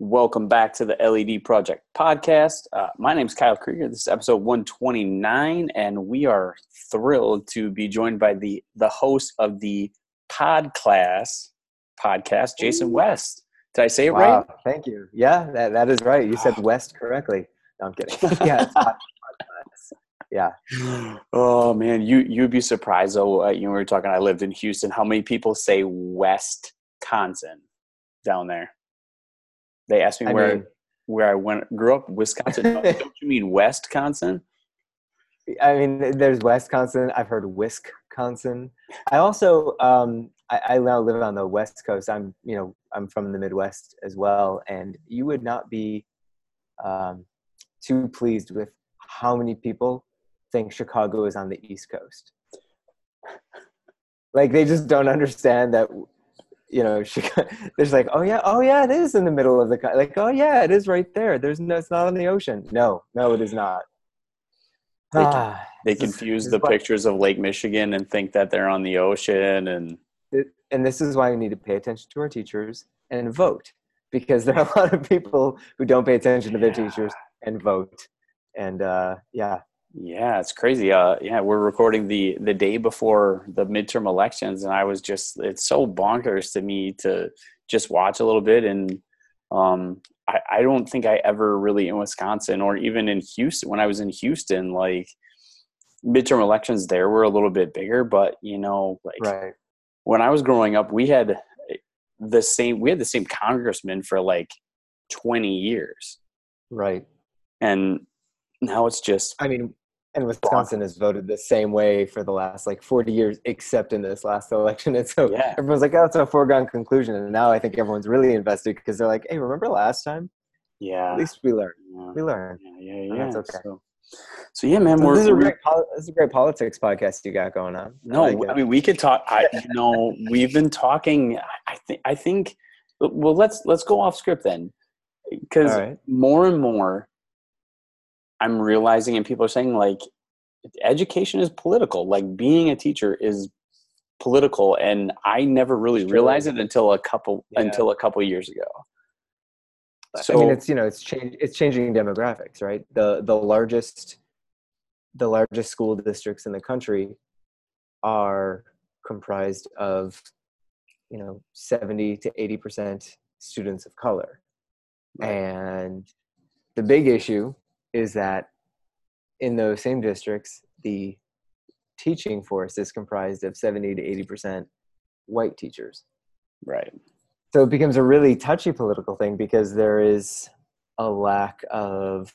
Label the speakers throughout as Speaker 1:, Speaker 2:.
Speaker 1: Welcome back to the LED Project podcast. Uh, my name is Kyle Krieger. This is episode 129, and we are thrilled to be joined by the the host of the Pod Class podcast, Jason West. Did I say it
Speaker 2: Wow,
Speaker 1: right?
Speaker 2: thank you. Yeah, that, that is right. You said West correctly. No, I'm kidding. yeah, it's hot- hot yeah.
Speaker 1: Oh man, you you'd be surprised though. Uh, you know, we were talking. I lived in Houston. How many people say West Wisconsin down there? They asked me
Speaker 2: I
Speaker 1: where
Speaker 2: mean-
Speaker 1: where I went grew up. Wisconsin. Don't you mean Wisconsin?
Speaker 2: I mean, there's Wisconsin. I've heard Wisconsin. I also, um, I, I now live on the West Coast. I'm, you know, I'm from the Midwest as well, and you would not be um, too pleased with how many people think Chicago is on the East Coast. Like they just don't understand that. You know, Chicago, there's like, oh yeah, oh yeah, it is in the middle of the co-" like, oh yeah, it is right there. There's no, it's not on the ocean. No, no, it is not.
Speaker 1: They
Speaker 2: Ah,
Speaker 1: They
Speaker 2: this is-
Speaker 1: confuse the
Speaker 2: is why-
Speaker 1: pictures of Lake Michigan and think that they're on the ocean. And
Speaker 2: it- and this is why we need to pay attention to our teachers and vote because there are a lot of people who don't pay attention to their
Speaker 1: Yeah.
Speaker 2: teachers and vote and uh, yeah
Speaker 1: yeah, it's crazy. Uh, yeah, we're recording the the day before the midterm elections, and I was just it's so bonkers to me to just watch a little bit. And um, I, I don't think I ever really in Wisconsin or even in Houston when I was in Houston, like midterm elections there were a little bit bigger, but you know, like
Speaker 2: right
Speaker 1: when I was growing up, we had the same we had the same congressman for like 20 years.
Speaker 2: right
Speaker 1: And now it's just
Speaker 2: i mean and wisconsin has voted the same way for the last like 40 years except in this last election and so
Speaker 1: Yeah.
Speaker 2: everyone's like oh it's a foregone conclusion and now i think everyone's really invested because they're like hey remember last time
Speaker 1: yeah.
Speaker 2: at least we learned
Speaker 1: yeah.
Speaker 2: we learned
Speaker 1: Yeah, yeah, yeah.
Speaker 2: And that's okay.
Speaker 1: So, so yeah, man,
Speaker 2: So
Speaker 1: we're,
Speaker 2: this, is a great this is a great politics podcast you got going on I
Speaker 1: no.
Speaker 2: like.
Speaker 1: I mean, we could talk. I, you know, we've been talking. I think. I think. Well, let's let's go off script then, because
Speaker 2: right.
Speaker 1: more and more, I'm realizing, and people are saying like, education is political. Like being a teacher is political, and I never really realized it until a couple
Speaker 2: Yeah.
Speaker 1: until a couple years ago.
Speaker 2: So, I mean, it's you know, it's change, it's changing demographics, right? The the largest, the largest school districts in the country are comprised of, you know, seventy to eighty percent students of color, and the big issue is that in those same districts, the teaching force is comprised of seventy to eighty percent white teachers.
Speaker 1: Right.
Speaker 2: so it becomes a really touchy political thing because there is a lack of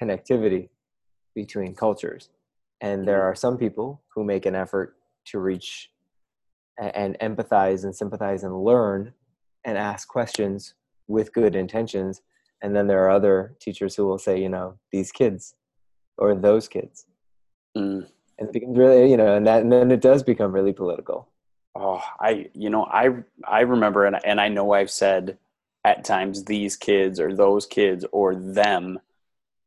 Speaker 2: connectivity between cultures. And there mm-hmm. are some people who make an effort to reach and empathize and sympathize and learn and ask questions with good intentions and then there are other teachers who will say you know these kids or those kids
Speaker 1: Mm.
Speaker 2: and it becomes really you know and that and then it does become really political
Speaker 1: Oh, I you know I I remember and and I know I've said at times these kids or those kids or them,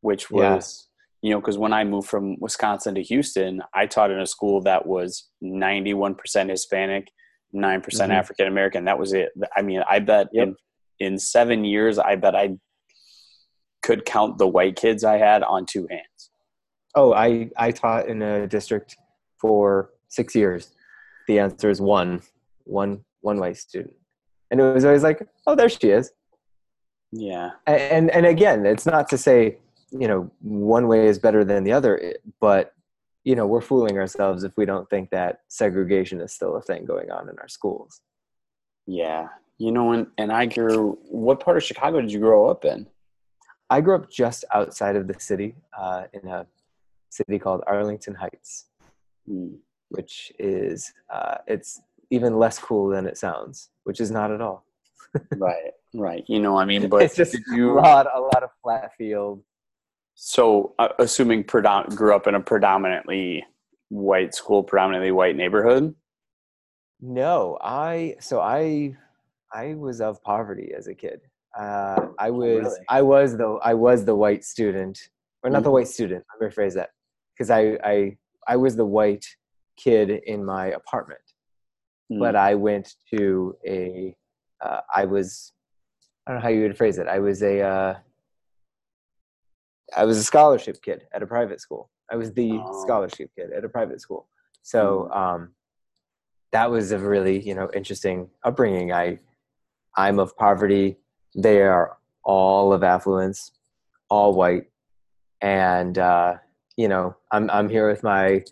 Speaker 1: which
Speaker 2: Yeah.
Speaker 1: was you know because when I moved from Wisconsin to Houston, I taught in a school that was ninety one percent Hispanic, nine percent
Speaker 2: Mhm.
Speaker 1: African American. That was it. I mean, I bet
Speaker 2: Yep.
Speaker 1: in in seven years, I bet I could count the white kids I had on two hands.
Speaker 2: Oh, I I taught in a district for six years. The answer is one, one, one white student, and it was always like, oh, there she is.
Speaker 1: Yeah,
Speaker 2: And and, and again, it's not to say you know one way is better than the other, but you know we're fooling ourselves if we don't think that segregation is still a thing going on in our schools.
Speaker 1: yeah. You know, and and I grew. What part of Chicago did you grow up in?
Speaker 2: I grew up just outside of the city, uh, in a city called Arlington Heights.
Speaker 1: Hmm.
Speaker 2: which is uh, it's even less cool than it sounds, which is not at all.
Speaker 1: right right you know i mean but
Speaker 2: it's just
Speaker 1: did
Speaker 2: a
Speaker 1: you
Speaker 2: lot, a lot of flat field.
Speaker 1: so uh, assuming predom- grew up in a predominantly white school predominantly white neighborhood
Speaker 2: No, I so I I was of poverty as a kid. Uh, I was
Speaker 1: Oh, really?
Speaker 2: I was the I was the white student, or not the
Speaker 1: Mhm.
Speaker 2: white student. Let me rephrase that, because I I I was the white kid in my apartment.
Speaker 1: Mm.
Speaker 2: but I went to a, uh, I was I don't know how you would phrase it. I was a uh, I was a scholarship kid at a private school. I was the
Speaker 1: Oh.
Speaker 2: scholarship kid at a private school. So um, that was a really you know interesting upbringing. I I'm of poverty. They are all of affluence, all white, and uh, you know I'm I'm here with my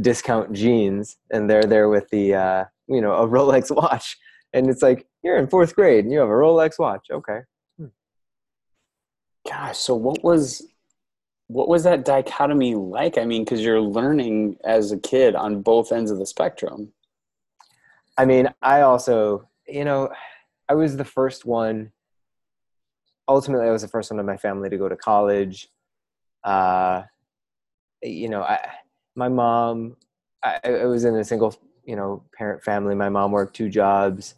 Speaker 2: discount jeans, and they're there with the uh, you know a Rolex watch, and it's like you're in fourth grade and you have a Rolex watch. Okay,
Speaker 1: Gosh, so what was what was that dichotomy like? I mean, because you're learning as a kid on both ends of the spectrum.
Speaker 2: I mean, I also, you know, I was the first one. Ultimately, I was the first one in my family to go to college. Uh, you know, I, my mom, I, I was in a single, you know, parent family. My mom worked two jobs.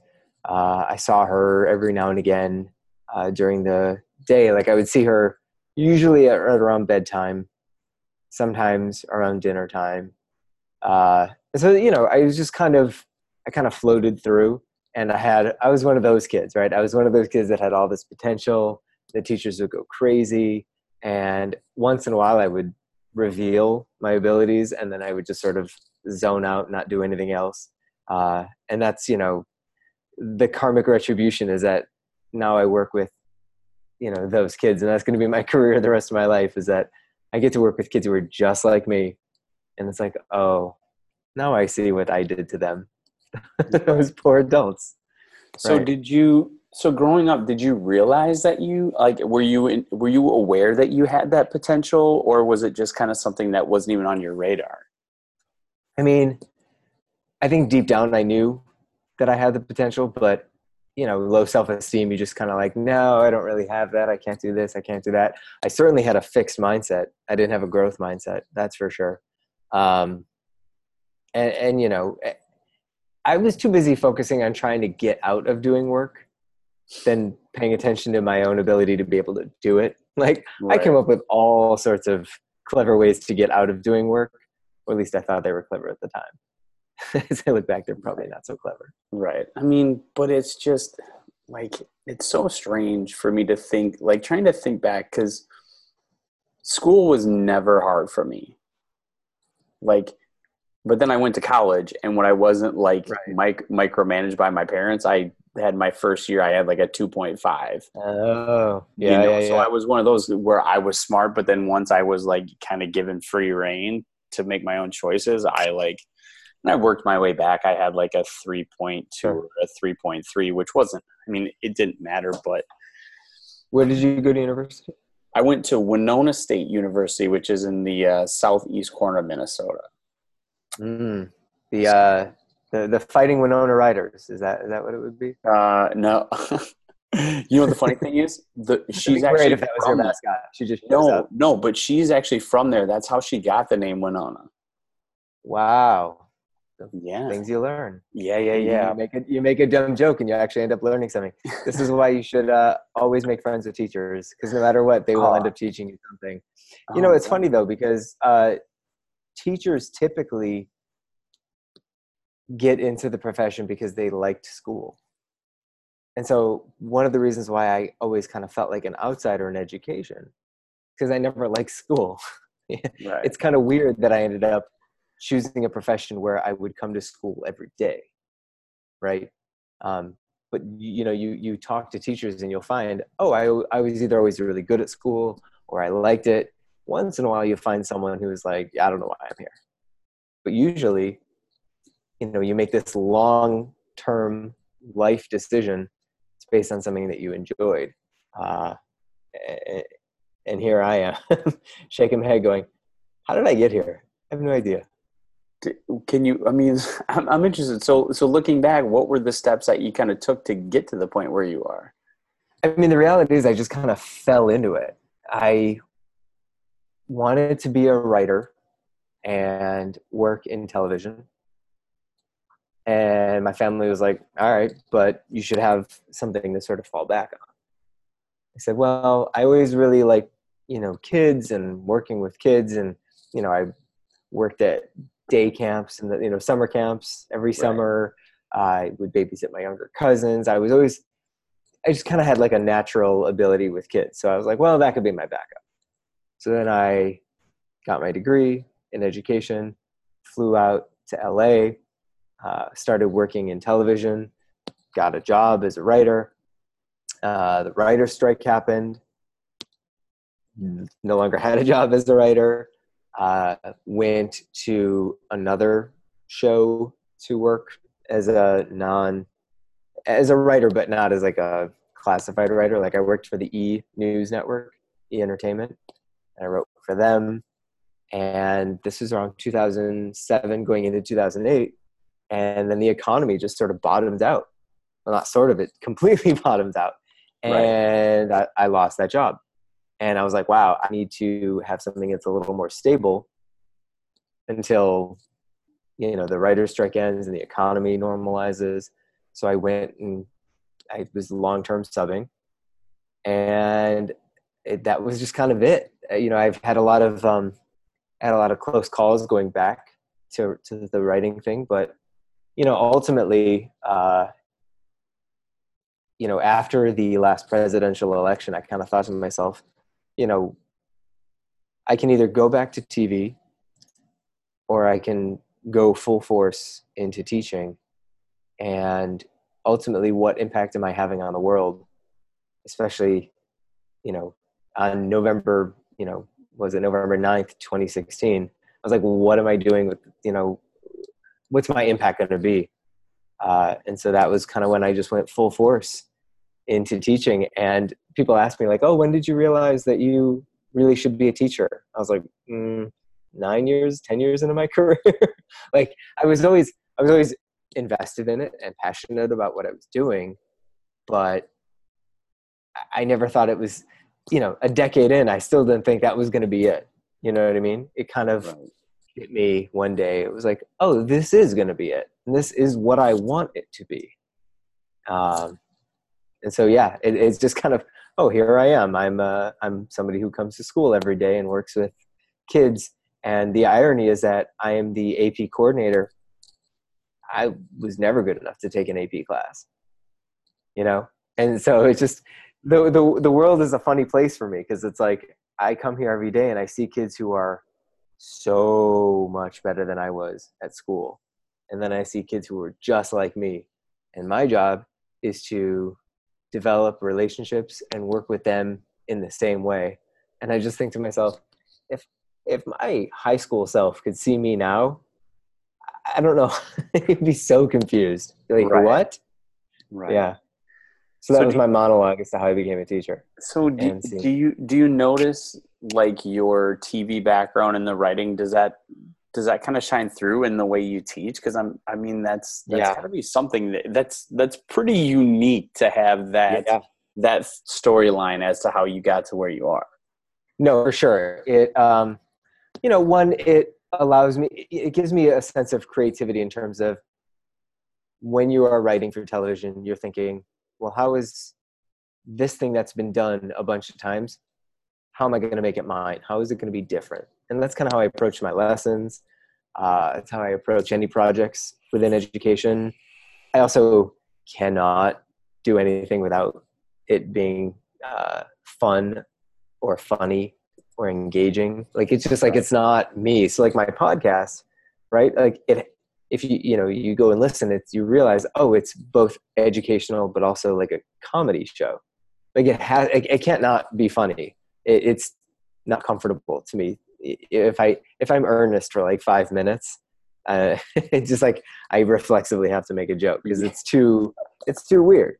Speaker 2: Uh, I saw her every now and again uh, during the day. Like I would see her usually at, right around bedtime, sometimes around dinner time. Uh, so you know, I was just kind of I kind of floated through and I had I was one of those kids, right? I was one of those kids that had all this potential. The teachers would go crazy and once in a while I would reveal my abilities and then I would just sort of zone out, not do anything else. Uh, and that's, you know, the karmic retribution is that now I work with, you know, those kids and that's going to be my career the rest of my life is that I get to work with kids who are just like me. And it's like, oh, now I see what I did to them. those poor adults.
Speaker 1: So
Speaker 2: Right.
Speaker 1: did you? So growing up, did you realize that you like were you in, were you aware that you had that potential, or was it just kind of something that wasn't even on your radar?
Speaker 2: I mean, I think deep down I knew that I had the potential, but you know, low self esteem, you just kind of like, no, I don't really have that. I can't do this. I can't do that. I certainly had a fixed mindset. I didn't have a growth mindset. That's for sure. Um, and, and, you know, I was too busy focusing on trying to get out of doing work than paying attention to my own ability to be able to do it. Like, I came up with all sorts of clever ways to get out of doing work, or at least I thought they were clever at the time. As I look back, they're probably not so clever.
Speaker 1: Right. I mean, but it's just like it's so strange for me to think like trying to think back cuz school was never hard for me. Like but then I went to college and when I wasn't like
Speaker 2: Right.
Speaker 1: mic- micromanaged by my parents, I had my first year I had like a 2.5.
Speaker 2: Oh,
Speaker 1: you
Speaker 2: yeah,
Speaker 1: know?
Speaker 2: yeah,
Speaker 1: So
Speaker 2: yeah.
Speaker 1: I was one of those where I was smart but then once I was like kind of given free reign to make my own choices, I like and I worked my way back. I had like a 3.2
Speaker 2: Sure.
Speaker 1: or a 3.3, which wasn't, I mean, it didn't matter, but
Speaker 2: Where did you go to university?
Speaker 1: I went to Winona State University, which is in the uh, southeast corner of Minnesota.
Speaker 2: Mm, the uh, the the Fighting Winona Ryders. Is that is that what it would be?
Speaker 1: Uh, no. you know what the funny thing is? The, she's
Speaker 2: great
Speaker 1: actually
Speaker 2: if that was
Speaker 1: there.
Speaker 2: mascot. She just
Speaker 1: No, no, but she's actually from there. That's how she got the name Winona.
Speaker 2: Wow,
Speaker 1: Yeah.
Speaker 2: things you learn.
Speaker 1: Yeah, yeah, yeah.
Speaker 2: You make a you make a dumb joke and you actually end up learning something. This is why you should uh, always make friends with teachers because no matter what, they will end
Speaker 1: Oh.
Speaker 2: up teaching you something. You know,
Speaker 1: Oh,
Speaker 2: it's funny though because uh, teachers typically get into the profession because they liked school. And so one of the reasons why I always kind of felt like an outsider in education because I never liked school.
Speaker 1: Right.
Speaker 2: it's kind of weird that I ended up choosing a profession where I would come to school every day, right? Um, but you, you know, you you talk to teachers and you'll find, oh, I I was either always really good at school or I liked it. Once in a while, you find someone who's like, I don't know why I'm here. But usually, you know, you make this long term life decision. It's based on something that you enjoyed. Uh, and here I am, shaking my head, going, "How did I get here? I have no idea."
Speaker 1: Can you? I mean, I'm, I'm interested. So, so looking back, what were the steps that you kind of took to get to the point where you are?
Speaker 2: I mean, the reality is, I just kind of fell into it. I wanted to be a writer and work in television. And my family was like, all right, but you should have something to sort of fall back on. I said, well, I always really like, you know, kids and working with kids. And, you know, I worked at day camps and, the, you know, summer camps every
Speaker 1: Right.
Speaker 2: summer. I would babysit my younger cousins. I was always I just kind of had like a natural ability with kids. So I was like, well, that could be my backup. So then I got my degree in education, flew out to LA, uh, started working in television, got a job as a writer. Uh, the writer's strike happened. No longer had a job as a writer. Uh, went to another show to work as a non as a writer, but not as like a classified writer. Like I worked for the E News Network, E Entertainment, and I wrote for them. And this was around 2007, going into 2008, and then the economy just sort of bottomed out. Well, not sort of, it completely bottomed out, and right. I, I lost that job. And I was like, wow, I need to have something that's a little more stable until you know the writer's strike ends and the economy normalizes so i went and i was long-term subbing and it, that was just kind of it you know i've had a lot of um had a lot of close calls going back to to the writing thing but you know ultimately uh you know after the last presidential election i kind of thought to myself you know i can either go back to tv or i can go full force into teaching. And ultimately what impact am i having on the world especially you know on november you know was it november 9th 2016 i was like what am i doing with you know what's my impact going to be? Uh, and so that was kind of when i just went full force into teaching. And people ask me like oh when did you realize that you really should be a teacher? I was like mm, nine years, 10 years into my career. like I was always, I was always invested in it and passionate about what I was doing, but I never thought it was, you know, a decade in, I still didn't think that was going to be it. You know what I mean? It kind of right. hit me one day. It was like, oh, this is going to be it. And this is what I want it to be. Um, and so, yeah, it, it's just kind of, oh, here I am. I'm, uh, I'm somebody who comes to school every day and works with kids and the irony is that I am the AP coordinator. I was never good enough to take an AP class, you know? And so it's just, the, the, the world is a funny place for me because it's like I come here every day and I see kids who are so much better than I was at school. And then I see kids who are just like me. And my job is to develop relationships and work with them in the same way. And I just think to myself, if if my high school self could see me now, I don't know, he'd be so confused. Like, right. what? Right. Yeah. So that so was my monologue as to how I became a teacher.
Speaker 1: So do, do you do you notice like your TV background and the writing does that does that kind of shine through in the way you teach? Because I'm I mean that's that's yeah. got to be something that, that's that's pretty unique to have that yeah. that storyline as to how you got to where you are.
Speaker 2: No, for sure. It um you know, one, it allows me, it gives me a sense of creativity in terms of when you are writing for television, you're thinking, well, how is this thing that's been done a bunch of times? How am I going to make it mine? How is it going to be different? And that's kind of how I approach my lessons. Uh, that's how I approach any projects within education. I also cannot do anything without it being uh, fun or funny or engaging. Like it's just like it's not me. So like my podcast, right? Like it if you you know you go and listen, it's you realize oh it's both educational but also like a comedy show. Like it has it, it can't not be funny. It, it's not comfortable to me if I if I'm earnest for like five minutes. Uh, it's just like I reflexively have to make a joke because it's too it's too weird.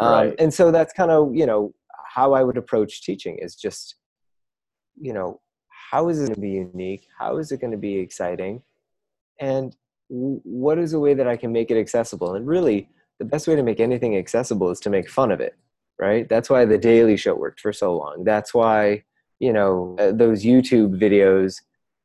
Speaker 2: Um, right. And so that's kind of you know how I would approach teaching is just you know, how is it going to be unique? How is it going to be exciting? And what is a way that I can make it accessible? And really, the best way to make anything accessible is to make fun of it, right? That's why The Daily Show worked for so long. That's why, you know, uh, those YouTube videos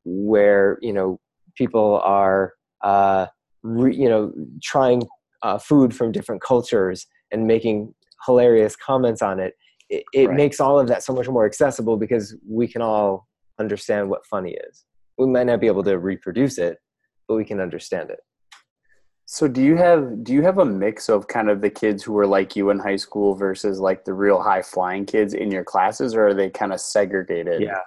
Speaker 2: where, you know, people are, uh, re, you know, trying uh, food from different cultures and making hilarious comments on it it, it right. makes all of that so much more accessible because we can all understand what funny is. We might not be able to reproduce it, but we can understand it.
Speaker 1: So do you have do you have a mix of kind of the kids who were like you in high school versus like the real high flying kids in your classes or are they kind of segregated?
Speaker 2: Yeah.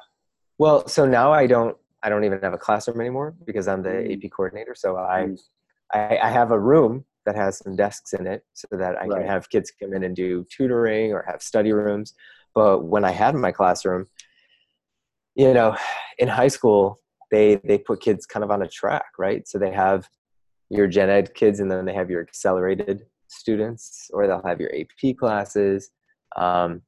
Speaker 2: Well, so now I don't I don't even have a classroom anymore because I'm the
Speaker 1: Mm.
Speaker 2: AP coordinator. So I,
Speaker 1: Mm.
Speaker 2: I I have a room that has some desks in it so that I
Speaker 1: Right.
Speaker 2: can have kids come in and do tutoring or have study rooms. But when I had my classroom, you know, in high school, they they put kids kind of on a track, right? So they have your gen ed kids and then they have your accelerated students or they'll have your ap classes. Um,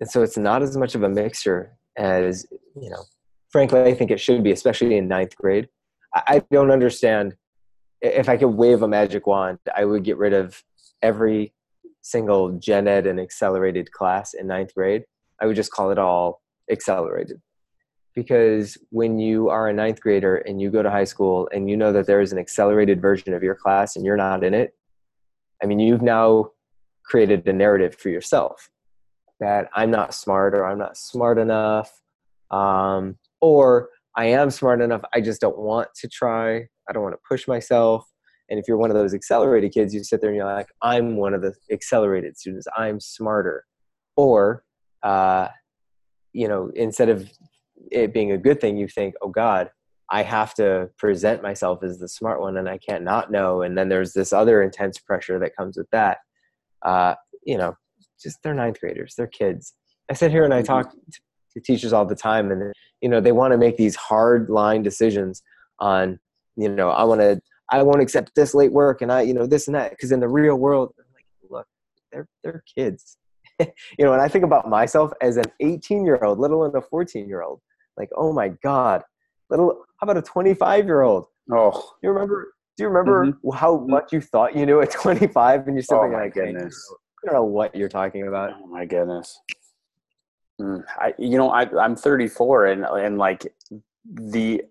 Speaker 2: and so it's not as much of a mixture as you know frankly i think it should be especially in ninth grade. I, I don't understand. If i could wave a magic wand i would get rid of every single gen ed and accelerated class in ninth grade. I would just call it all accelerated because when you are a ninth grader and you go to high school and you know that there is an accelerated version of your class and you're not in it, I mean, you've now created a narrative for yourself that I'm not smart or I'm not smart enough, um, or I am smart enough, I just don't want to try. I don't want to push myself. And if you're one of those accelerated kids, you sit there and you're like, I'm one of the accelerated students. I'm smarter. Or, uh, you know, instead of it being a good thing, you think, oh God, I have to present myself as the smart one and I can't not know. And then there's this other intense pressure that comes with that. Uh, you know, just they're ninth graders, they're kids. I sit here and I talk to, to teachers all the time and, you know, they want to make these hard line decisions on, you know, I want to, I won't accept this late work and I, you know, this and that. Cause in the real world, I'm like, look, they're, they're kids. you know, and I think about myself as an 18 year old, little alone a 14 year old like oh my god little how about a 25 year old
Speaker 1: Oh,
Speaker 2: you remember do you remember how much you thought you knew at 25 and you're still
Speaker 1: oh my
Speaker 2: like
Speaker 1: goodness.
Speaker 2: I don't know what you're talking about
Speaker 1: Oh my goodness. Mm, I, you know, I, I'm 34 and, and like the,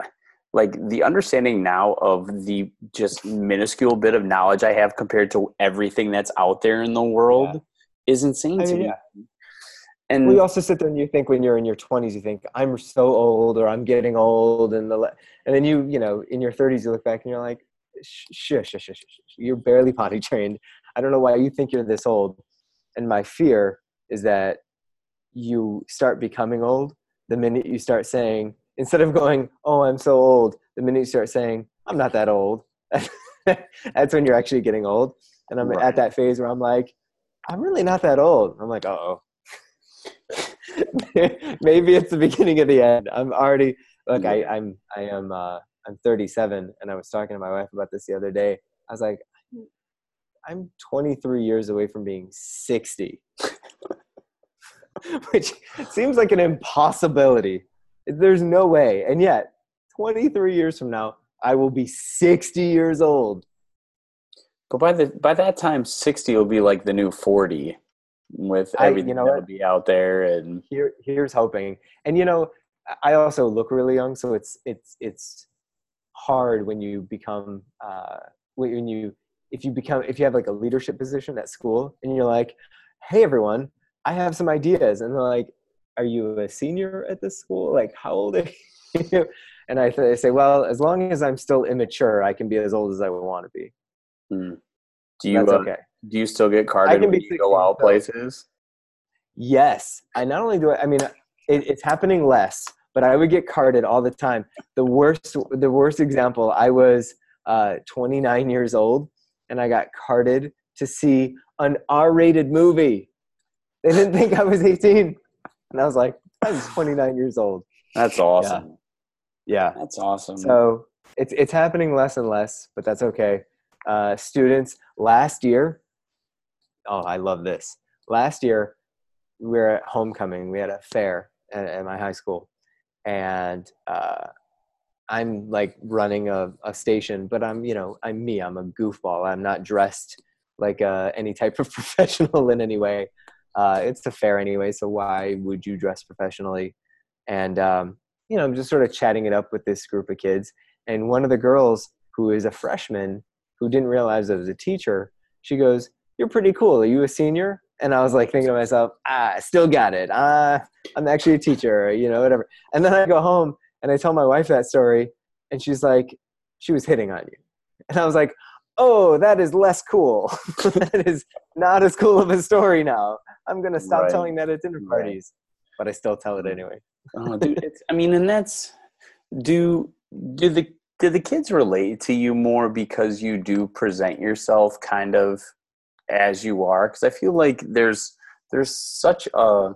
Speaker 1: like the understanding now of the just minuscule bit of knowledge I have compared to everything that's out there in the world is insane
Speaker 2: I
Speaker 1: to
Speaker 2: mean,
Speaker 1: me.
Speaker 2: yeah.
Speaker 1: And
Speaker 2: well, also sit there and you think when you're in your 20s you think i'm so old or i'm getting old and the and then you you know in your 30s you look back and you're like shush shush shush, shush, you're barely potty trained. I don't know why you think you're this old. And my fear is that you start becoming old the minute you start saying instead of going oh i'm so old the minute you start saying i'm not that old that's when you're actually getting old. And i'm
Speaker 1: Right.
Speaker 2: at that phase where i'm like i'm really not that old. I'm like uh-oh maybe it's the beginning of the end. I'm already look I, i'm i am uh i'm 37 and i was talking to my wife about this the other day. I was like i'm 23 years away from being 60 which seems like an impossibility. There's no way. And yet 23 years from now i will be 60 years old.
Speaker 1: But by the by that time, 60 will be like the new 40 with
Speaker 2: I- you know
Speaker 1: that'll
Speaker 2: what?
Speaker 1: be out there. And
Speaker 2: here here's hoping and you know i also look really young so it's it's it's hard when you become uh when you if you become if you have like a leadership position at school and you're like hey everyone i have some ideas and they're like are you a senior at this school like how old are you and i, th- I say well as long as i'm still immature i can be as old as i want to be
Speaker 1: hmm. do you
Speaker 2: that's
Speaker 1: uh,
Speaker 2: okay
Speaker 1: do you still get carded
Speaker 2: can
Speaker 1: when
Speaker 2: be
Speaker 1: you go
Speaker 2: 16
Speaker 1: out places?
Speaker 2: Yes, I not only do I. I mean, it, it's happening less, but I would get carded all the time. The worst, the worst example. I was uh, 29 years old, and I got carded to see an R-rated movie. They didn't think I was 18, and I was like, I was 29 years old.
Speaker 1: That's awesome.
Speaker 2: Yeah.
Speaker 1: That's awesome.
Speaker 2: So it's it's happening less and less, but that's okay. Uh, students last year. Oh, I love this. Last year, we were at homecoming. We had a fair at, at my high school, and uh, I'm like running a, a station, but I'm you know I'm me. I'm a goofball. I'm not dressed like uh, any type of professional in any way. Uh, it's a fair anyway, so why would you dress professionally? And um, you know, I'm just sort of chatting it up with this group of kids. And one of the girls who is a freshman who didn't realize I was a teacher, she goes, You're pretty cool. Are you a senior? And I was like thinking to myself, ah, I still got it. Ah, I'm actually a teacher, you know, whatever. And then I go home and I tell my wife that story, and she's like, She was hitting on you. And I was like, oh, that is less cool. that is not as cool of a story now. I'm gonna stop
Speaker 1: Right.
Speaker 2: telling that at dinner
Speaker 1: Right.
Speaker 2: parties, but I still tell it anyway.
Speaker 1: Oh, dude, it's, I mean, and that's do do the do the kids relate to you more because you do present yourself kind of as you are? Because I feel like there's there's such a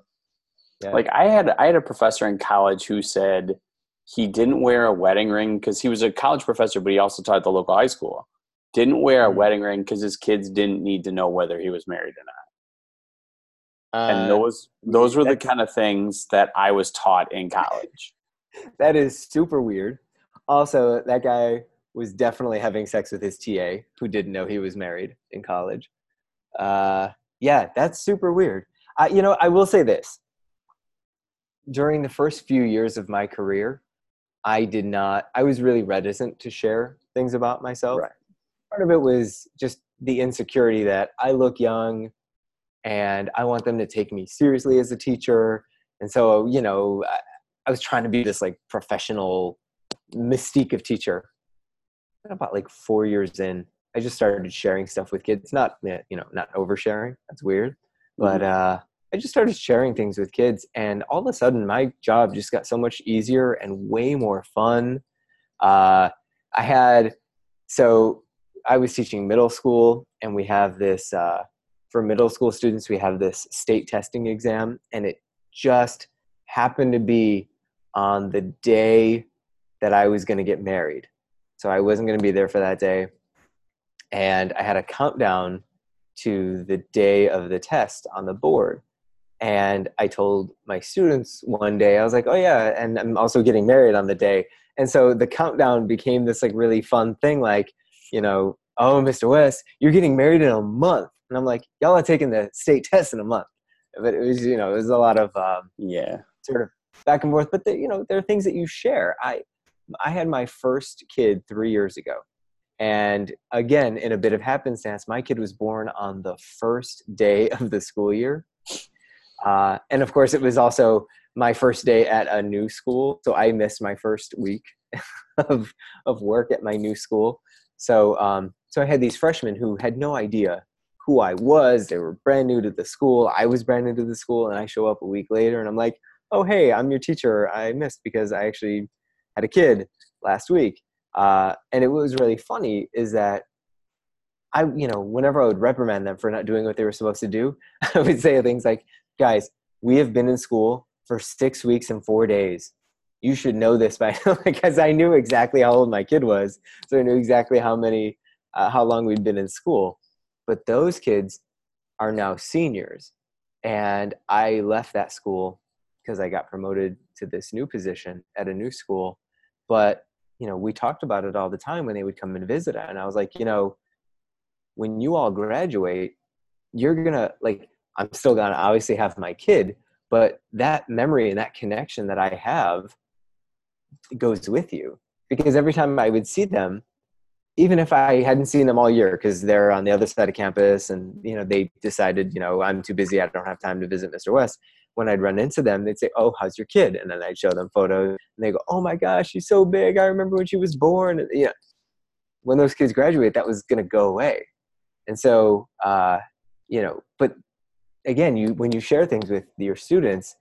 Speaker 2: Yeah.
Speaker 1: like I had I had a professor in college who said he didn't wear a wedding ring because he was a college professor, but he also taught at the local high school. Didn't wear a
Speaker 2: Mhm.
Speaker 1: wedding ring because his kids didn't need to know whether he was married or not.
Speaker 2: Uh,
Speaker 1: And those those were the kind of things that I was taught in college.
Speaker 2: that is super weird. Also, that guy was definitely having sex with his TA who didn't know he was married in college. Uh, yeah, that's super weird. I, you know, I will say this. During the first few years of my career, I did not, I was really reticent to share things about myself.
Speaker 1: Right.
Speaker 2: Part of it was just the insecurity that I look young and I want them to take me seriously as a teacher. And so, you know, I, I was trying to be this like professional mystique of teacher. About like four years in, I just started sharing stuff with kids. Not you know, not oversharing. That's weird. But uh, I just started sharing things with kids, and all of a sudden, my job just got so much easier and way more fun. Uh, I had so I was teaching middle school, and we have this uh, for middle school students. We have this state testing exam, and it just happened to be on the day that I was going to get married. So I wasn't going to be there for that day. And I had a countdown to the day of the test on the board. And I told my students one day, I was like, oh, yeah, and I'm also getting married on the day. And so the countdown became this like really fun thing, like, you know, oh, Mr. West, you're getting married in a month. And I'm like, y'all are taking the state test in a month. But it was, you know, it was a lot of um,
Speaker 1: Yeah.
Speaker 2: sort of back and forth. But the, you know, there are things that you share. I I had my first kid three years ago, and again, in a bit of happenstance, my kid was born on the first day of the school year, uh, and of course, it was also my first day at a new school, so I missed my first week of of work at my new school. So um, so I had these freshmen who had no idea who I was. They were brand new to the school. I was brand new to the school, and I show up a week later, and I'm like, "Oh, hey, I'm your teacher. I missed because I actually had a kid last week." Uh, and it was really funny is that I, you know, whenever I would reprimand them for not doing what they were supposed to do, I would say things like, "Guys, we have been in school for six weeks and four days. You should know this by now," because I knew exactly how old my kid was, so I knew exactly how many, uh, how long we'd been in school. But those kids are now seniors. And i left that school because i got promoted to this new position at a new school. But you know we talked about it all the time when they would come and visit and i was like you know when you all graduate you're gonna like i'm still gonna obviously have my kid but that memory and that connection that i have goes with you because every time i would see them even if I hadn't seen them all year because they're on the other side of campus and you know they decided you know I'm too busy I don't have time to visit Mr. West when I'd run into them they'd say oh how's your kid? And then I'd show them photos and they go oh my gosh she's so big I remember when she was born. And yeah when those kids graduate that was going to go away. And so uh, you know but again you when you share things with your students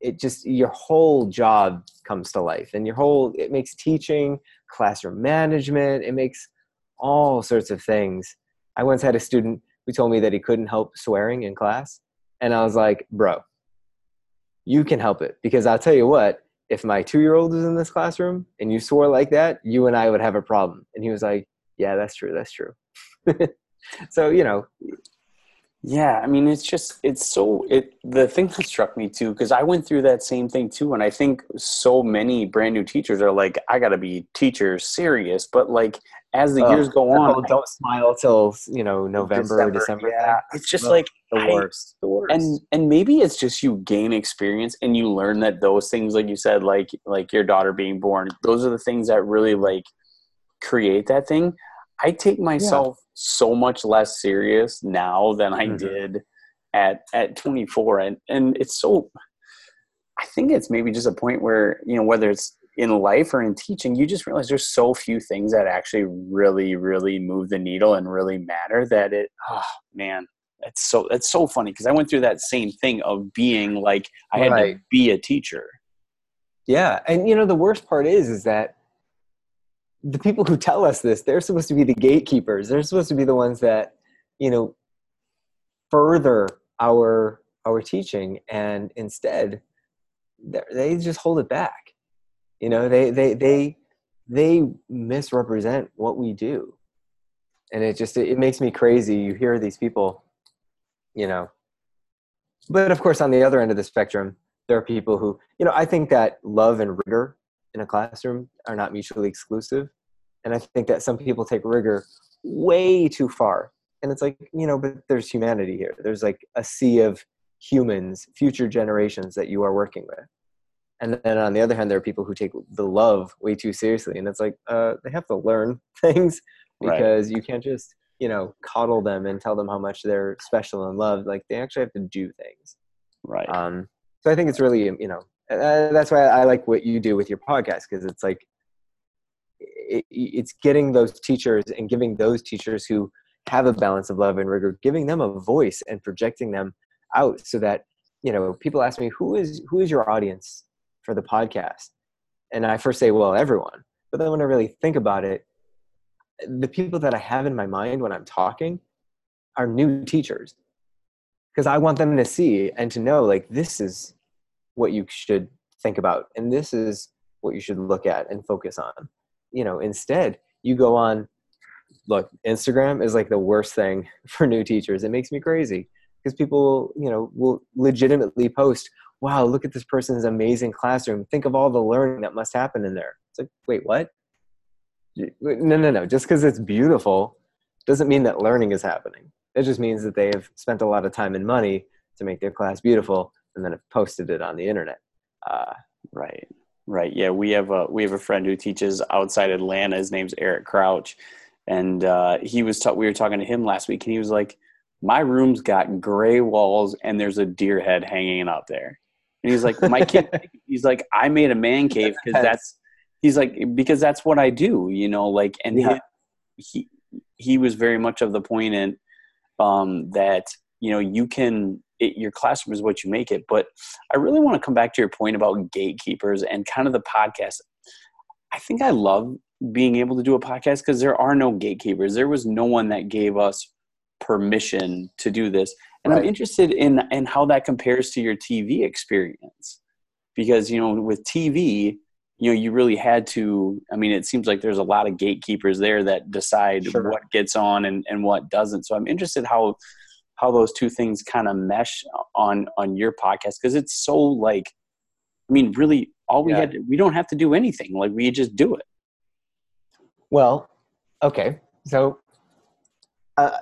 Speaker 2: it just your whole job comes to life and your whole it makes teaching classroom management it makes all sorts of things. I once had a student who told me that he couldn't help swearing in class and i was like bro you can help it. Because i'll tell you what if my two year old was in this classroom and you swore like that you and i would have a problem. And he was like yeah that's true that's true. So you know.
Speaker 1: Yeah, I mean, it's just it's so it. The thing that struck me too, because I went through that same thing too, and I think so many brand new teachers are like, I got to be teacher serious, but like as the years go on,
Speaker 2: don't smile till you know november or december
Speaker 1: yeah, it's just like
Speaker 2: the
Speaker 1: I-
Speaker 2: worst the worst.
Speaker 1: And and maybe it's just you gain experience and you learn that those things like you said like like your daughter being born those are the things that really like create that thing. I take myself so much less serious now than i
Speaker 2: Mhm.
Speaker 1: did at at 24 and and it's so i think it's maybe just a point where you know whether it's in life or in teaching, you just realize there's so few things that actually really, really move the needle and really matter that it, oh man, it's so, it's so funny because I went through that same thing of being like, I had right. to be a teacher.
Speaker 2: Yeah. And you know, the worst part is, is that the people who tell us this, they're supposed to be the gatekeepers. They're supposed to be the ones that, you know, further our, our teaching. And instead they just hold it back you know they they they they misrepresent what we do and it just it, makes me crazy you hear these people you know. But of course on the other end of the spectrum there are people who you know i think that love and rigor in a classroom are not mutually exclusive. And i think that some people take rigor way too far. And it's like you know but there's humanity here. There's like a sea of humans future generations that you are working with. And then on the other hand there are people who take the love way too seriously. And it's like uh, they have to learn things because right. you can't just you know coddle them and tell them how much they're special and loved like they actually have to do things
Speaker 1: right
Speaker 2: um so i think it's really you know uh, that's why i like what you do with your podcast because it's like it, it's getting those teachers and giving those teachers who have a balance of love and rigor giving them a voice and projecting them out so that you know people ask me who is who is your audience for the podcast? And I first say, well, everyone. But then when I really think about it, the people that I have in my mind when I'm talking are new teachers. Because I want them to see and to know, like, this is what you should think about, and this is what you should look at and focus on. You know, instead, you go on, look, Instagram is like the worst thing for new teachers. It makes me crazy because people, you know, will legitimately post, wow, look at this person's amazing classroom. Think of all the learning that must happen in there. It's like, wait, what? No, no, no. Just because it's beautiful doesn't mean that learning is happening. It just means that they have spent a lot of time and money to make their class beautiful and then have posted it on the internet.
Speaker 1: Uh, right. Right. Yeah, we have a we have a friend who teaches outside Atlanta. His name's Eric Crouch, and uh, he was ta- we were talking to him last week, and he was like, "My room's got gray walls, and there's a deer head hanging out there." And he's like, my kid, he's like, I made a man cave because that's, he's like, because that's what I do, you know, like, and yeah. he, he was very much of the point in um, that, you know, you can, it, your classroom is what you make it. But I really want to come back to your point about gatekeepers and kind of the podcast. I think I love being able to do a podcast because there are no gatekeepers. There was no one that gave us permission to do this and right. i'm interested in in how that compares to your tv experience because you know with tv you know you really had to i mean it seems like there's a lot of gatekeepers there that decide sure. what gets on and, and what doesn't so i'm interested how how those two things kind of mesh on on your podcast because it's so like i mean really all we yeah. had to, we don't have to do anything like we just do it
Speaker 2: well okay so uh,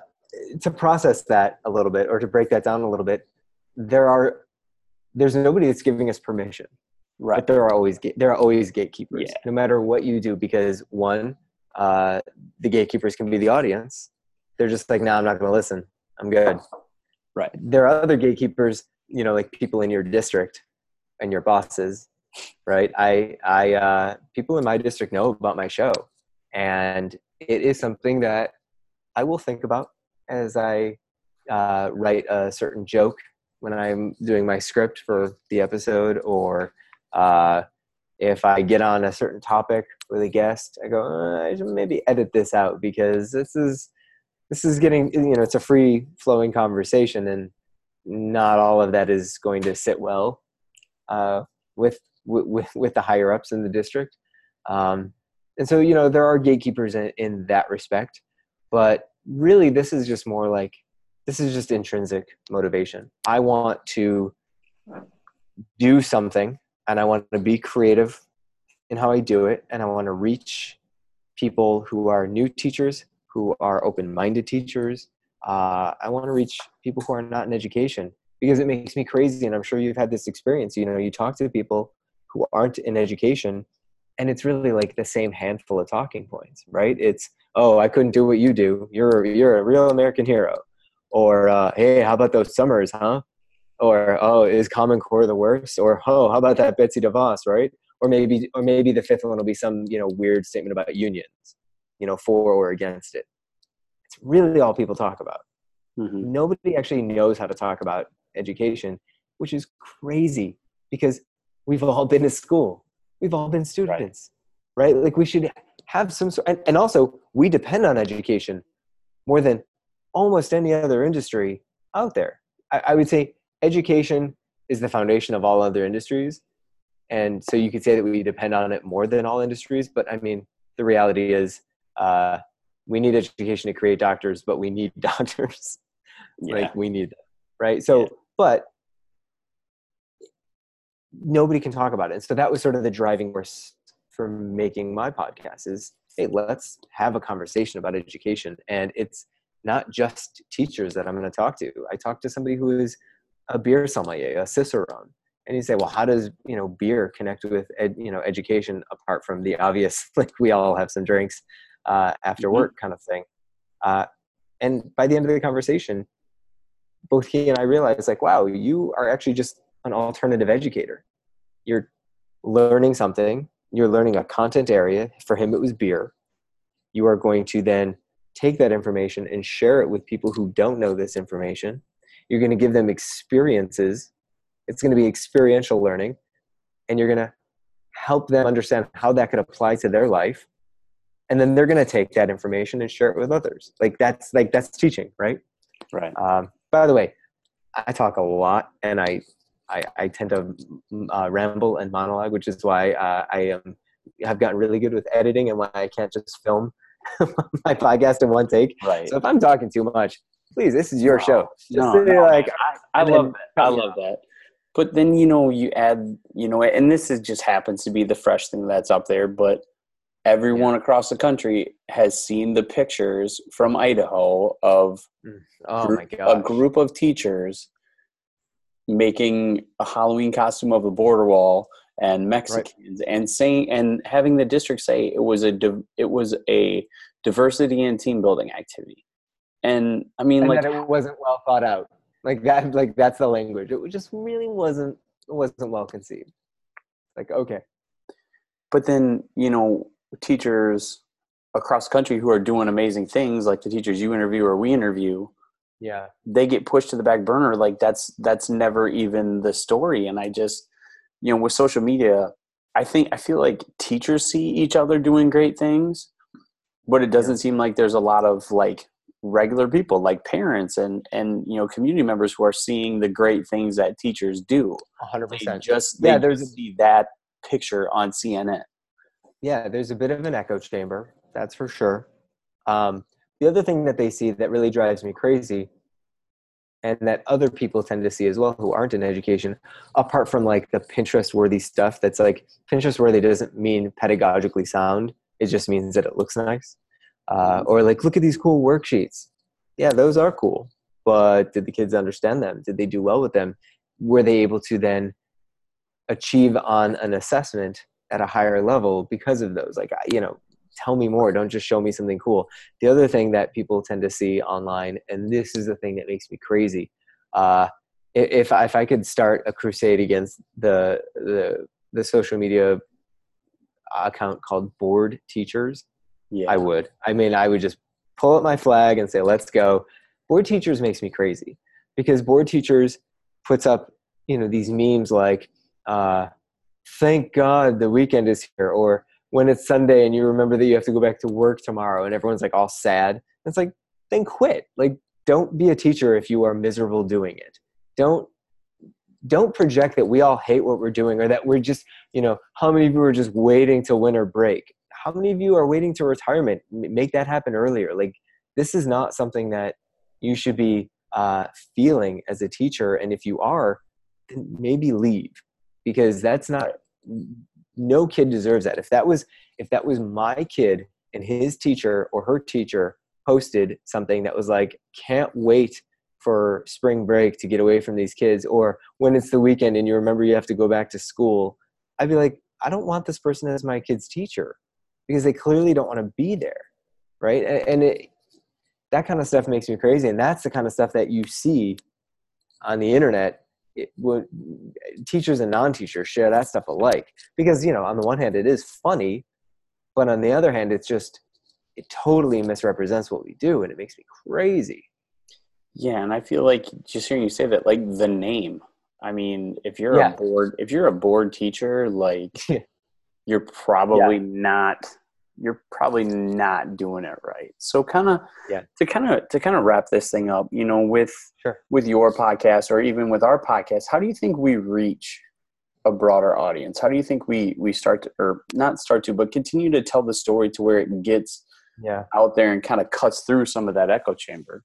Speaker 2: to process that a little bit or to break that down a little bit there are there's nobody that's giving us permission right. But there are always there are always gatekeepers yeah. no matter what you do because one uh, the gatekeepers can be the audience. They're just like no nah, i'm not going to listen. I'm good. Right. There are other gatekeepers you know like people in your district and your bosses right? I i uh, people in my district know about my show and it is something that i will think about as I uh, write a certain joke when I'm doing my script for the episode, or uh, if I get on a certain topic with a guest, I go, uh, I should maybe edit this out because this is this is getting you know it's a free flowing conversation, and not all of that is going to sit well uh, with, with with the higher ups in the district. Um, and so you know there are gatekeepers in, in that respect, but really this is just more like this is just intrinsic motivation i want to do something and i want to be creative in how i do it and i want to reach people who are new teachers who are open-minded teachers. Uh, i want to reach people who are not in education because it makes me crazy and i'm sure you've had this experience you know you talk to people who aren't in education and it's really like the same handful of talking points right? It's oh i couldn't do what you do. You're you're a real american hero. Or uh, hey how about those summers huh or oh is common core the worst? or oh how about that betsy devos right? Or maybe or maybe the fifth one will be some you know weird statement about unions you know for or against it. It's really all people talk about.
Speaker 1: Mhm.
Speaker 2: nobody actually knows how to talk about education which is crazy because we've all been to school. We've all been students right, like we should have some sort and, and also we depend on education more than almost any other industry out there. I, I would say education is the foundation of all other industries. And so you could say that we depend on it more than all industries but i mean the reality is uh, we need education to create doctors but we need doctors.
Speaker 1: Yeah.
Speaker 2: like we need them right? So
Speaker 1: Yeah.
Speaker 2: but nobody can talk about it. And so that was sort of the driving force for making my podcast is hey let's have a conversation about education. And it's not just teachers that i'm going to talk to. I talked to somebody who is a beer sommelier a cicerone. And you say well how does you know beer connect with ed, you know education apart from the obvious like we all have some drinks uh, after
Speaker 1: Mhm.
Speaker 2: work kind of thing? Uh, and by the end of the conversation both he and i realized like wow you are actually just an alternative educator. You're learning something. You're learning a content area. For him it was beer. You are going to then take that information and share it with people who don't know this information you're going to give them experiences. It's going to be experiential learning and you're going to help them understand how that could apply to their life. And then they're going to take that information and share it with others. Like that's like that's teaching right?
Speaker 1: Right.
Speaker 2: Um, by the way i talk a lot and i i, I tend to mm, uh, ramble and monologue which is why uh, i am have gotten really good with editing and why i can't just film my podcast in one take.
Speaker 1: Right.
Speaker 2: So if i'm talking too much please this is your
Speaker 1: No,
Speaker 2: show just
Speaker 1: no,
Speaker 2: say
Speaker 1: no,
Speaker 2: like
Speaker 1: I
Speaker 2: and
Speaker 1: love that. I love that. But then you know you add you know, and this is just happens to be the fresh thing that's up there. But everyone across the country has seen the pictures from Idaho of mm.
Speaker 2: oh
Speaker 1: group- a group of teachers making a Halloween costume of a border wall and Mexicans and saying and having the district say it was a it was a diversity and team building activity. And I mean
Speaker 2: and
Speaker 1: like
Speaker 2: that it wasn't well thought out. Like that like that's the language. It just really wasn't it wasn't well conceived. Like okay.
Speaker 1: But then you know teachers across the country who are doing amazing things like the teachers you interview or we interview
Speaker 2: yeah.
Speaker 1: they get pushed to the back burner. Like that's that's never even the story. And i just you know with social media i think i feel like teachers see each other doing great things but it doesn't seem like there's a lot of like regular people like parents and and you know community members who are seeing the great things that teachers do.
Speaker 2: 100%
Speaker 1: they just they
Speaker 2: Yeah, there's
Speaker 1: see that picture on cnn
Speaker 2: yeah there's a bit of an echo chamber that's for sure. Um, the other thing that they see that really drives me crazy and that other people tend to see as well who aren't in education apart from like the pinterest worthy stuff that's like pinterest worthy doesn't mean pedagogically sound it just means that it looks nice uh, or like look at these cool worksheets. Yeah those are cool. But did the kids understand them? Did they do well with them? Were they able to then achieve on an assessment at a higher level because of those? Like you know tell me more. Don't just show me something cool. The other thing that people tend to see online and this is the thing that makes me crazy uh, if, I- if i could start a crusade against the the, the social media account called Bored Teachers
Speaker 1: yeah
Speaker 2: I would. I mean, I would just pull up my flag and say, "Let's go." Bored Teachers makes me crazy because Bored Teachers puts up, you know, these memes like, uh, "Thank God the weekend is here," or when it's Sunday and you remember that you have to go back to work tomorrow, and everyone's like all sad. It's like, then quit. Like, don't be a teacher if you are miserable doing it. Don't don't project that we all hate what we're doing or that we're just you know how many of you are just waiting till winter break how many of you are waiting to retirement? Make that happen earlier. Like this is not something that you should be uh, feeling as a teacher. And if you are then maybe leave because that's not no kid deserves that. If that was if that was my kid and his teacher or her teacher posted something that was like can't wait for spring break to get away from these kids or when it's the weekend and you remember you have to go back to school i'd be like i don't want this person as my kid's teacher because they clearly don't want to be there right? A- and it, that kind of stuff makes me crazy and that's the kind of stuff that you see on the internet it would teachers and non-teachers share that stuff alike. Because you know on the one hand it is funny but on the other hand it's just it totally misrepresents what we do and it makes me crazy.
Speaker 1: Yeah and i feel like just hearing you say that like the name. I mean if you're
Speaker 2: Yeah.
Speaker 1: a bored if you're a bored teacher like you're probably not you're probably not doing it right. So kind of
Speaker 2: Yeah.
Speaker 1: to kind of to kind of wrap this thing up you know with
Speaker 2: Sure.
Speaker 1: with your podcast or even with our podcast how do you think we reach a broader audience? How do you think we we start to or not start to but continue to tell the story to where it gets
Speaker 2: yeah.
Speaker 1: out there and kind of cuts through some of that echo chamber?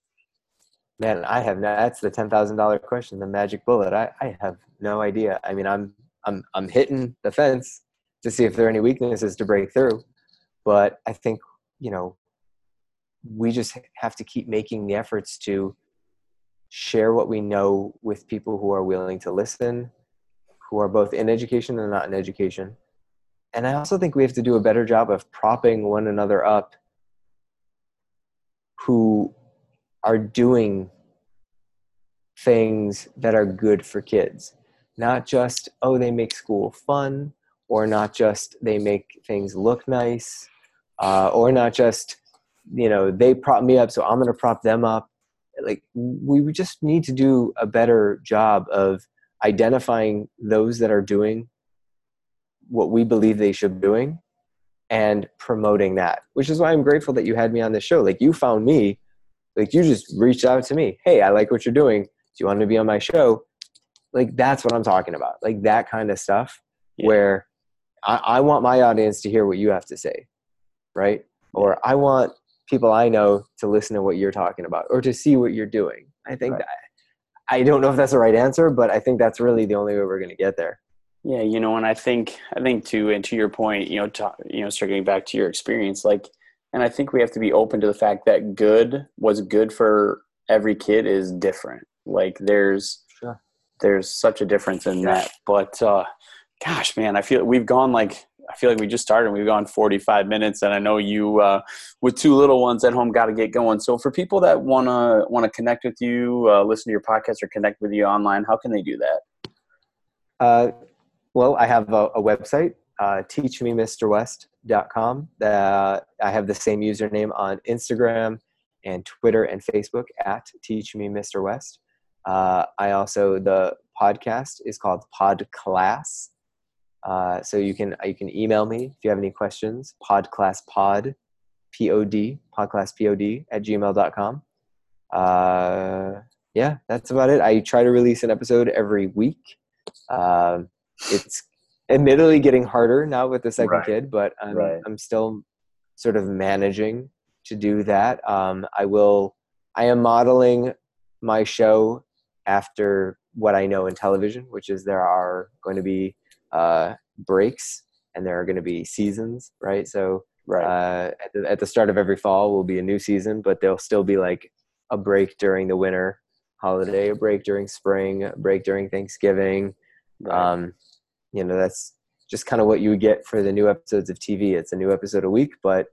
Speaker 2: Man i have no, that's the $10000 question the magic bullet. I, I have no idea. I mean i'm i'm i'm hitting the fence to see if there are any weaknesses to break through. But i think you know we just have to keep making the efforts to share what we know with people who are willing to listen who are both in education and not in education. And i also think we have to do a better job of propping one another up who are doing things that are good for kids. Not just oh they make school fun or not just they make things look nice uh, or not just you know they prop me up so i'm going to prop them up. Like we just need to do a better job of identifying those that are doing what we believe they should be doing and promoting that which is why i'm grateful that you had me on this show. Like you found me. Like you just reached out to me. Hey i like what you're doing. Do you want to be on my show? Like that's what i'm talking about. Like that kind of stuff
Speaker 1: Yeah.
Speaker 2: where I, I want my audience to hear what you have to say right or i want people i know to listen to what you're talking about or to see what you're doing i think
Speaker 1: Right.
Speaker 2: that i don't know if that's the right answer but i think that's really the only way we're going to get there
Speaker 1: Yeah, you know, and I think I think too, and to your point, you know, to, you know, circling back to your experience, like, and I think we have to be open to the fact that good was good for every kid is different. Like, there's
Speaker 2: Sure.
Speaker 1: there's such a difference in that. But uh, gosh, man, I feel we've gone like I feel like we just started. We've gone 45 minutes, and I know you uh, with two little ones at home got to get going. So for people that wanna wanna connect with you, uh, listen to your podcast, or connect with you online, how can they do that?
Speaker 2: Uh, well, I have a, a website, uh, teachmemrwest.com. That I have the same username on Instagram and Twitter and Facebook at Teach Me Mr. West. Uh, I also the podcast is called Pod Class. Uh, so you can you can email me if you have any questions. Podclasspod, p o d podclasspod at gmail.com. Uh, yeah, that's about it. I try to release an episode every week. Um, it's admittedly getting harder now with the second
Speaker 1: Right.
Speaker 2: kid, but I'm,
Speaker 1: Right.
Speaker 2: I'm still sort of managing to do that. Um, I will. I am modeling my show after what I know in television, which is there are going to be uh, breaks and there are going to be seasons, right? So
Speaker 1: Right.
Speaker 2: uh, at, the, at the start of every fall will be a new season, but there'll still be like a break during the winter holiday, a break during spring, a break during Thanksgiving.
Speaker 1: right.
Speaker 2: Um, you know, that's just kind of what you would get for the new episodes of TV. It's a new episode a week, but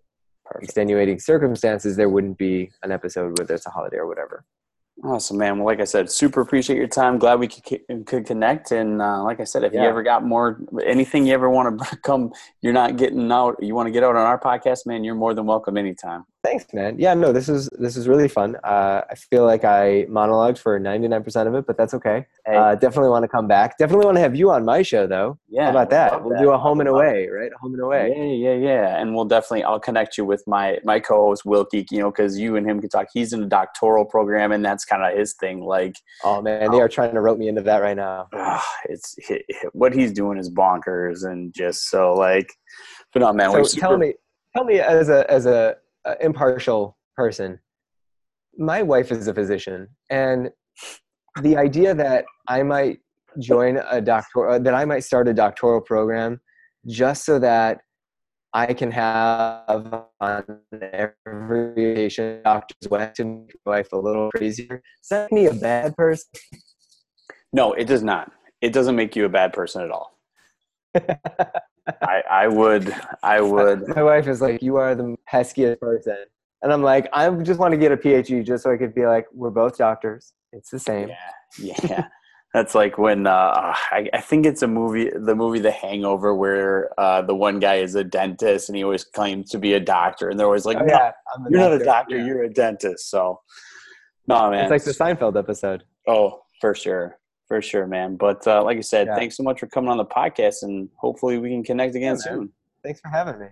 Speaker 1: Perfect.
Speaker 2: extenuating circumstances, there wouldn't be an episode whether it's a holiday or whatever.
Speaker 1: Awesome, man. Well, like I said, super appreciate your time. Glad we could could connect. And uh, like I said, if you ever got more, anything you ever want to come, you're not getting out, you want to get out on our podcast, man, you're more than welcome anytime.
Speaker 2: Thanks, man. Yeah, no, this is this is really fun. Uh, I feel like I monologued for ninety nine percent of it, but that's okay.
Speaker 1: Hey,
Speaker 2: Uh, definitely want to come back. Definitely want to have you on my show, though.
Speaker 1: yeah,
Speaker 2: How about that? We'll do a home and away, right? Home and away.
Speaker 1: Yeah, yeah, yeah. And we'll definitely, I'll connect you with my my co-host Wilkie, you know, because you and him can talk. He's in a doctoral program, and that's kind of his thing. Like,
Speaker 2: Oh man, they are trying to rope me into that right now.
Speaker 1: ah, it's what he's doing is bonkers, and just so like, but no, man.
Speaker 2: so tell
Speaker 1: super-
Speaker 2: me, tell me as a as a, a impartial person, my wife is a physician, and the idea that I might join a doctor uh, that I might start a doctoral program just so that I can have on every patient doctor's wife to make my wife a little crazier. Does that make me a bad person?
Speaker 1: No, it does not. It doesn't make you a bad person at all. I, I would, I would.
Speaker 2: My wife is like, "You are the peskiest person," and I'm like, "I just want to get a PhD just so I could be like, we're both doctors. It's the same."
Speaker 1: Yeah, yeah. That's like when uh, I, I think it's a movie, the movie The Hangover, where uh, the one guy is a dentist and he always claims to be a doctor, and they're always like,
Speaker 2: Oh,
Speaker 1: "No,
Speaker 2: yeah,
Speaker 1: you're not a doctor,
Speaker 2: Yeah.
Speaker 1: you're a dentist." So, no, man,
Speaker 2: It's like the Seinfeld episode.
Speaker 1: oh, for sure, for sure, man. But uh, like I said,
Speaker 2: Yeah.
Speaker 1: thanks so much for coming on the podcast, and hopefully we can connect again
Speaker 2: Yeah,
Speaker 1: soon.
Speaker 2: Thanks for having me.